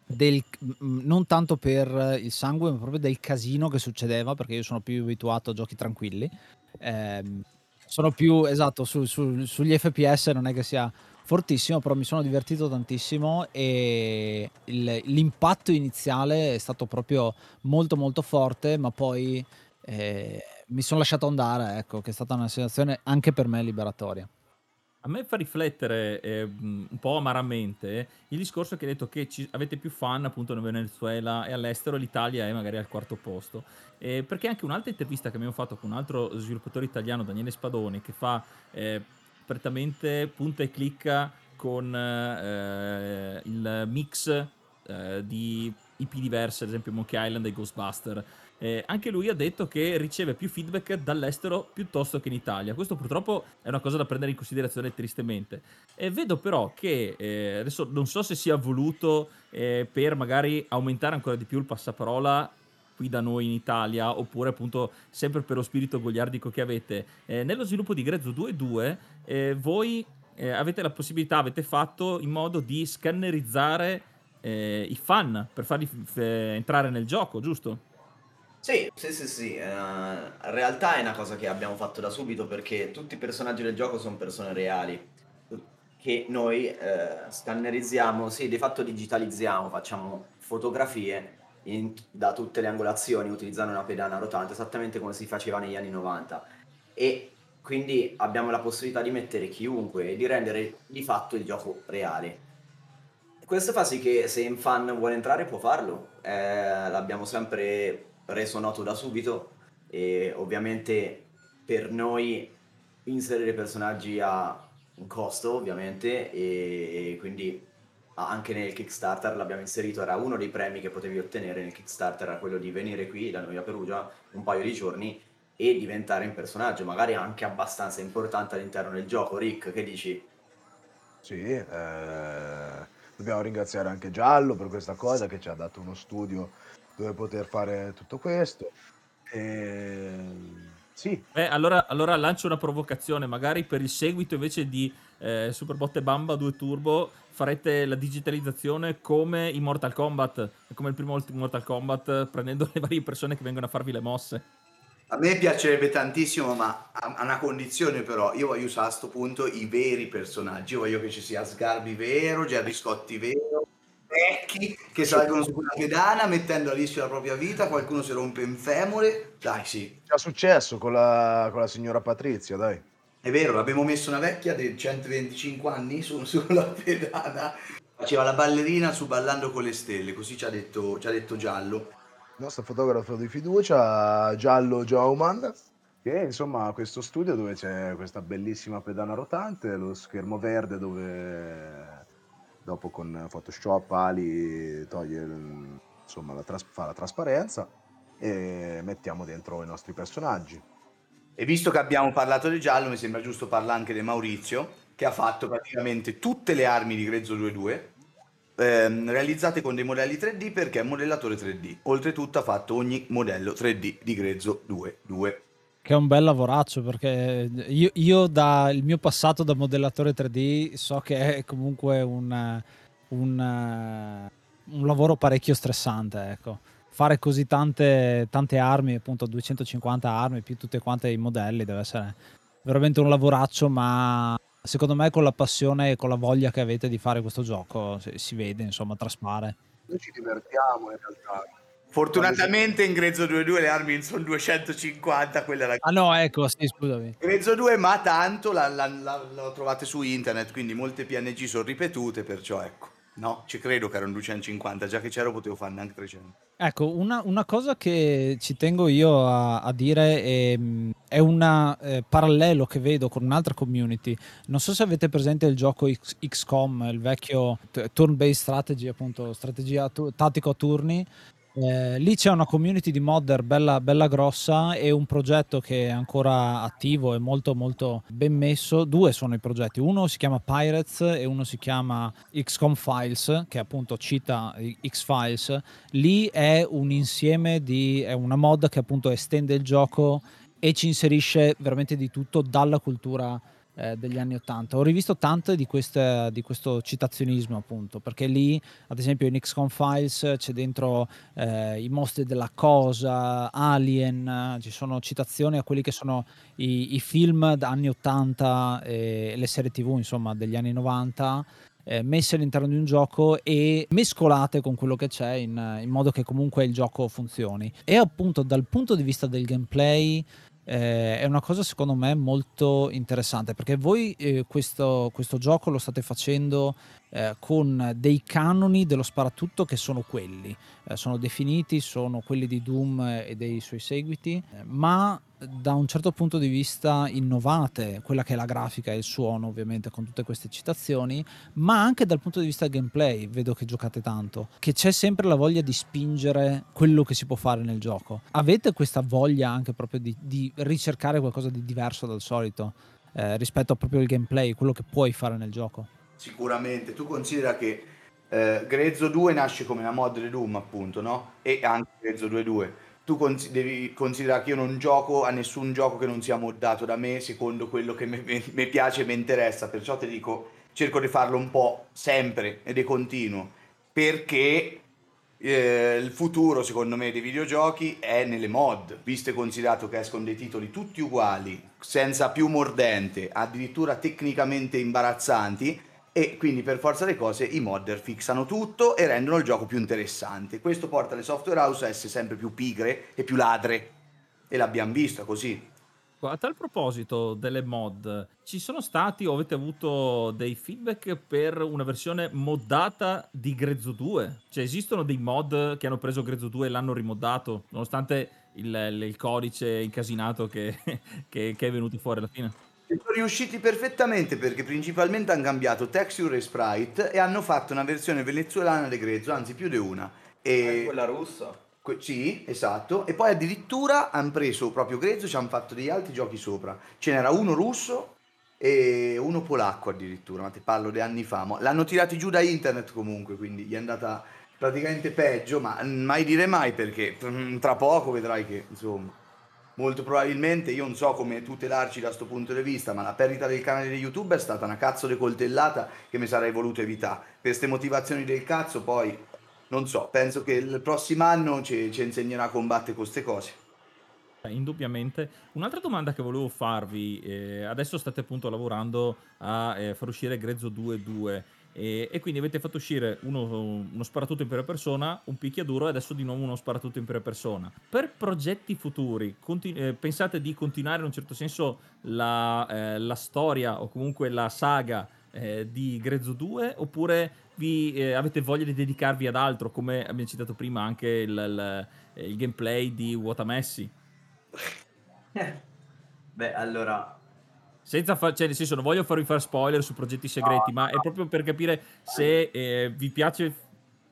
del, non tanto per il sangue, ma proprio del casino che succedeva, perché io sono più abituato a giochi tranquilli. Ehm, sono più esatto su- su- sugli FPS, non è che sia fortissimo, però mi sono divertito tantissimo e il- l'impatto iniziale è stato proprio molto molto forte, ma poi eh, mi sono lasciato andare, ecco, che è stata una sensazione anche per me liberatoria. A me fa riflettere eh, un po' amaramente il discorso che hai detto che ci- avete più fan appunto in Venezuela e all'estero, l'Italia è magari al quarto posto. Eh, perché anche un'altra intervista che abbiamo fatto con un altro sviluppatore italiano, Daniele Spadoni, che fa eh, prettamente punta e clicca con eh, il mix eh, di IP diverse, ad esempio Monkey Island e Ghostbuster. Eh, anche lui ha detto che riceve più feedback dall'estero piuttosto che in Italia. Questo purtroppo è una cosa da prendere in considerazione tristemente. E vedo però che eh, adesso non so se sia voluto eh, per magari aumentare ancora di più il passaparola qui da noi in Italia oppure appunto sempre per lo spirito goliardico che avete. Eh, nello sviluppo di Grezzo 2.2 eh, voi eh, avete la possibilità, avete fatto in modo di scannerizzare eh, i fan per farli f- entrare nel gioco, giusto? Sì, sì, sì, sì. eh, in realtà è una cosa che abbiamo fatto da subito perché tutti i personaggi del gioco sono persone reali che noi eh, scannerizziamo, sì, di fatto digitalizziamo, facciamo fotografie in- da tutte le angolazioni utilizzando una pedana rotante, esattamente come si faceva negli anni 90. E quindi abbiamo la possibilità di mettere chiunque e di rendere di fatto il gioco reale. Questo fa sì che se un fan vuole entrare può farlo, eh, l'abbiamo sempre reso noto da subito e ovviamente per noi inserire personaggi ha un costo ovviamente e quindi anche nel Kickstarter l'abbiamo inserito, era uno dei premi che potevi ottenere nel Kickstarter, era quello di venire qui da noi a Perugia un paio di giorni e diventare un personaggio, magari anche abbastanza importante all'interno del gioco. Rick, che dici? Sì, eh, dobbiamo ringraziare anche Giallo per questa cosa che ci ha dato uno studio dove poter fare tutto questo. E... Sì, Eh, allora, allora lancio una provocazione, magari per il seguito invece di eh, Superbotte Bamba 2 Turbo farete la digitalizzazione come in Mortal Kombat, come il primo Mortal Kombat, prendendo le varie persone che vengono a farvi le mosse. A me piacerebbe tantissimo, ma a una condizione però, io voglio usare a sto punto i veri personaggi, io voglio che ci sia Sgarbi vero, Gerry Scotti vero, vecchi che salgono su una pedana mettendo a rischio la propria vita, qualcuno si rompe un femore, dai sì, già successo con la, con la signora Patrizia, dai. È vero, abbiamo messo una vecchia di 125 anni su, sulla pedana, faceva la ballerina su Ballando con le stelle, così ci ha detto, ci ha detto Giallo. Il nostro fotografo di fiducia, Giallo Jauman, che insomma ha questo studio dove c'è questa bellissima pedana rotante, lo schermo verde dove dopo con Photoshop Ali toglie insomma la tras- fa la trasparenza e mettiamo dentro i nostri personaggi. E visto che abbiamo parlato di giallo, mi sembra giusto parlare anche di Maurizio, che ha fatto praticamente tutte le armi di Grezzo 2.2, ehm, realizzate con dei modelli 3D perché è modellatore 3D. Oltretutto ha fatto ogni modello 3D di Grezzo 2.2. Che è un bel lavoraccio perché io, io da il mio passato da modellatore 3D so che è comunque un, un, un lavoro parecchio stressante, ecco. Fare così tante, tante armi, appunto 250 armi più tutte quante i modelli deve essere veramente un lavoraccio, ma secondo me con la passione e con la voglia che avete di fare questo gioco si, si vede, insomma, traspare. Noi ci divertiamo in realtà. Fortunatamente in Grezzo 2.2 le armi sono 250, quella è la... Ah no, ecco, sì, scusami. Grezzo 2 ma tanto la, la, la- la trovate su internet, quindi molte PNG sono ripetute, perciò ecco. No, ci credo che erano 250, già che c'ero potevo farne anche 300. Ecco, una, una cosa che ci tengo io a, a dire è, è un parallelo che vedo con un'altra community. Non so se avete presente il gioco X- XCOM, il vecchio t- turn-based strategy, appunto, strategia tu- tattico a turni. Eh, lì c'è una community di modder bella, bella grossa e un progetto che è ancora attivo e molto molto ben messo. Due sono i progetti, uno si chiama Pirates e uno si chiama XCOM Files, che appunto cita X-Files. Lì è un insieme di, è una mod che appunto estende il gioco e ci inserisce veramente di tutto dalla cultura eh, degli anni 80. Ho rivisto tante di, queste, di, questo citazionismo, appunto, perché lì, ad esempio, in XCOM Files c'è dentro eh, i mostri della cosa, Alien, ci sono citazioni a quelli che sono i, i film anni 80 e le serie TV, insomma, degli anni 90 eh, messe all'interno di un gioco e mescolate con quello che c'è in, in, modo che comunque il gioco funzioni. E appunto dal punto di vista del gameplay eh, è una cosa secondo me molto interessante perché voi eh, questo, questo, gioco lo state facendo eh, con dei canoni dello sparatutto che sono quelli, eh, sono definiti, sono quelli di Doom e dei suoi seguiti, eh, ma da un certo punto di vista innovate, quella che è la grafica e il suono ovviamente con tutte queste citazioni, ma anche dal punto di vista gameplay, vedo che giocate tanto, che c'è sempre la voglia di spingere quello che si può fare nel gioco. Avete questa voglia anche proprio di, di ricercare qualcosa di diverso dal solito eh, rispetto a proprio il gameplay, quello che puoi fare nel gioco? Sicuramente, tu considera che eh, Grezzo 2 nasce come una mod di Doom appunto, no? E anche Grezzo 2.2 tu cons- devi considerare che io non gioco a nessun gioco che non sia moddato da me secondo quello che mi piace e mi interessa, perciò ti dico, cerco di farlo un po' sempre ed è continuo, perché eh, il futuro secondo me dei videogiochi è nelle mod, visto e considerato che escono dei titoli tutti uguali, senza più mordente, addirittura tecnicamente imbarazzanti, e quindi per forza delle cose i modder fixano tutto e rendono il gioco più interessante. Questo porta le software house a essere sempre più pigre e più ladre e l'abbiamo visto così. A tal proposito delle mod, ci sono stati o avete avuto dei feedback per una versione moddata di Grezzo 2? Cioè esistono dei mod che hanno preso Grezzo 2 e l'hanno rimoddato, nonostante il, il codice incasinato che, che, che è venuto fuori alla fine? Sono riusciti perfettamente perché principalmente hanno cambiato texture e sprite e hanno fatto una versione venezuelana di Grezzo, anzi più di una. E... quella russa? Que- sì, esatto. E poi addirittura hanno preso proprio Grezzo e ci hanno fatto degli altri giochi sopra. Ce n'era uno russo e uno polacco addirittura, ma ti parlo di anni fa. L'hanno tirati giù da internet comunque, quindi gli è andata praticamente peggio, ma mai dire mai perché mm, tra poco vedrai che insomma molto probabilmente io non so come tutelarci da questo punto di vista, ma la perdita del canale di YouTube è stata una cazzo di coltellata che mi sarei voluto evitare. Per queste motivazioni del cazzo poi non so, penso che il prossimo anno ci, ci insegnerà a combattere queste cose. Indubbiamente. Un'altra domanda che volevo farvi, eh, adesso state appunto lavorando a eh, far uscire Grezzo 2.2 e, e, quindi avete fatto uscire uno, uno, sparatutto in prima persona, un picchiaduro e adesso di nuovo uno sparatutto in prima persona. Per progetti futuri, continu- eh, pensate di continuare in un certo senso la, eh, la storia o comunque la saga eh, di Grezzo 2 oppure vi, eh, avete voglia di dedicarvi ad altro come abbiamo citato prima anche il, il, il gameplay di Watamessi? Beh, allora senza far, cioè, nel senso, non voglio farvi fare spoiler su progetti segreti, no, ma è proprio per capire se eh, vi piace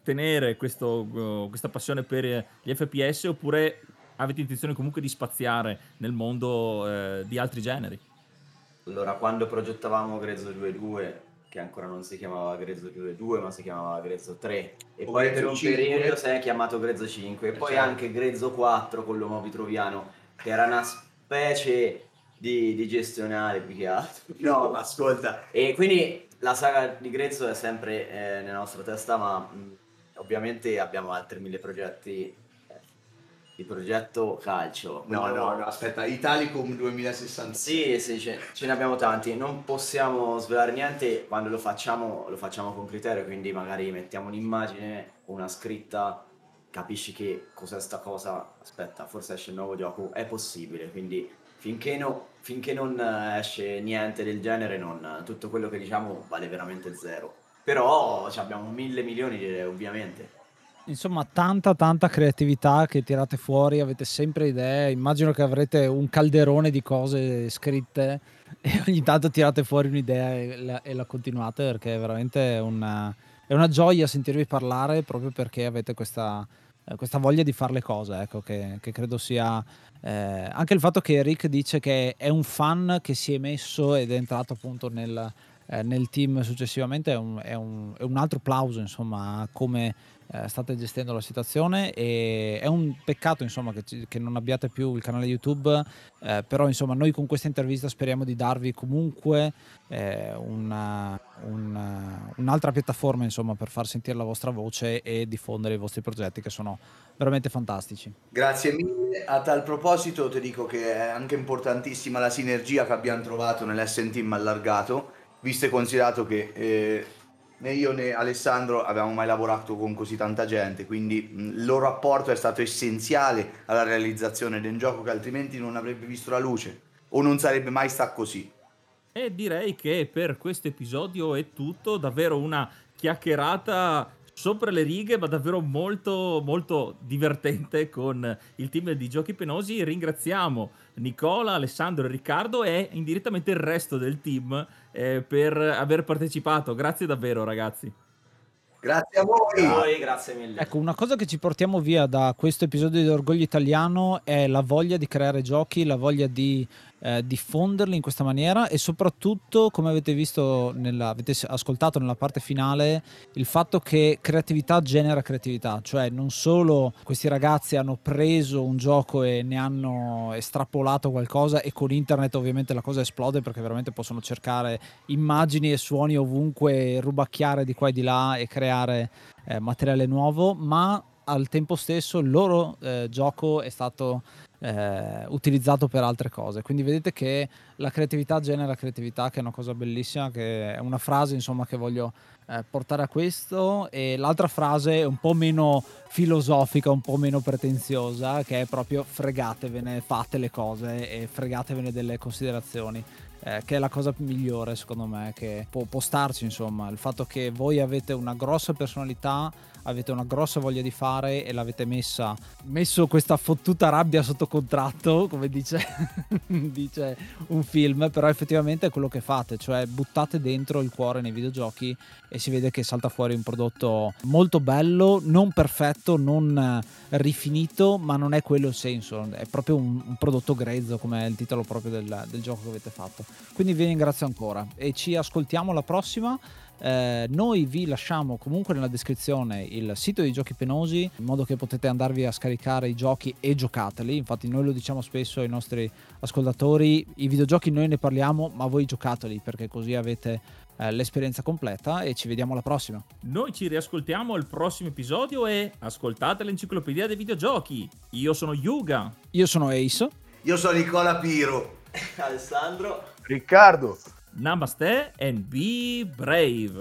tenere questo, uh, questa passione per gli FPS oppure avete intenzione comunque di spaziare nel mondo eh, di altri generi. Allora, quando progettavamo Grezzo 2.2, che ancora non si chiamava Grezzo 2.2, ma si chiamava Grezzo 3, e o poi per un 5. periodo si è chiamato Grezzo 5, e poi certo. anche Grezzo 4 con l'uomo vitroviano, che era una specie di, di gestionale più che altro. No, ma ascolta. E quindi la saga di Grezzo è sempre eh, nella nostra testa, ma mh, ovviamente abbiamo altri mille progetti di progetto calcio. No, no, no, aspetta, Italicum 2060. Sì, sì, ce, ce, ne abbiamo tanti. Non possiamo svelare niente, quando lo facciamo lo facciamo con criterio, quindi magari mettiamo un'immagine o una scritta, capisci che cos'è sta cosa, aspetta, forse esce il nuovo gioco, è possibile, quindi finché, no, finché non esce niente del genere, non, tutto quello che diciamo vale veramente zero. Però abbiamo mille milioni ovviamente. Insomma, tanta tanta creatività che tirate fuori, avete sempre idee. Immagino che avrete un calderone di cose scritte e ogni tanto tirate fuori un'idea e la, e la continuate perché è veramente una, è una gioia sentirvi parlare proprio perché avete questa, questa voglia di fare le cose, ecco, che, che credo sia eh, anche il fatto che Rick dice che è un fan che si è messo ed è entrato appunto nel, eh, nel team successivamente è un, è, un, è un, altro plauso insomma come eh, state gestendo la situazione e è un peccato insomma che, che non abbiate più il canale YouTube, eh, però insomma noi con questa intervista speriamo di darvi comunque eh, una, una, un'altra piattaforma insomma per far sentire la vostra voce e diffondere i vostri progetti che sono veramente fantastici. Grazie mille, a tal proposito ti dico che è anche importantissima la sinergia che abbiamo trovato nell'S Team allargato, visto e considerato che eh, né io né Alessandro avevamo mai lavorato con così tanta gente, quindi il loro apporto è stato essenziale alla realizzazione un gioco che altrimenti non avrebbe visto la luce o non sarebbe mai stato così. E direi che per questo episodio è tutto, davvero una chiacchierata sopra le righe, ma davvero molto, molto divertente con il team di Giochi Penosi. Ringraziamo Nicola, Alessandro e Riccardo e indirettamente il resto del team eh, per aver partecipato. Grazie davvero, ragazzi. Grazie a voi. A voi, grazie mille. Ecco, una cosa che ci portiamo via da questo episodio di Orgoglio Italiano è la voglia di creare giochi, la voglia di eh, diffonderli in questa maniera e soprattutto, come avete visto, nella, avete ascoltato nella parte finale, il fatto che creatività genera creatività, cioè non solo questi ragazzi hanno preso un gioco e ne hanno estrapolato qualcosa e con internet ovviamente la cosa esplode perché veramente possono cercare immagini e suoni ovunque, rubacchiare di qua e di là e creare eh, materiale nuovo, ma al tempo stesso il loro eh, gioco è stato eh, utilizzato per altre cose. Quindi vedete che la creatività genera creatività, che è una cosa bellissima, che è una frase insomma che voglio eh, portare a questo. E l'altra frase è un po' meno filosofica, un po' meno pretenziosa, che è proprio fregatevene, fate le cose e fregatevene delle considerazioni. Eh, che è la cosa migliore secondo me che può, può starci insomma il fatto che voi avete una grossa personalità avete una grossa voglia di fare e l'avete messa, messo questa fottuta rabbia sotto contratto, come dice, dice un film, però effettivamente è quello che fate, cioè buttate dentro il cuore nei videogiochi e si vede che salta fuori un prodotto molto bello, non perfetto, non rifinito, ma non è quello il senso, è proprio un, un prodotto grezzo come è il titolo proprio del, del gioco che avete fatto. Quindi vi ringrazio ancora e ci ascoltiamo alla prossima. Eh, noi vi lasciamo comunque nella descrizione il sito di Giochi Penosi in modo che potete andarvi a scaricare i giochi e giocateli. Infatti, noi lo diciamo spesso ai nostri ascoltatori: i videogiochi noi ne parliamo, ma voi giocateli perché così avete eh, l'esperienza completa. E ci vediamo alla prossima. Noi ci riascoltiamo al prossimo episodio e ascoltate l'enciclopedia dei videogiochi. Io sono Yuga. Io sono Ace. Io sono Nicola Piro. Alessandro. Riccardo. Namaste and be brave.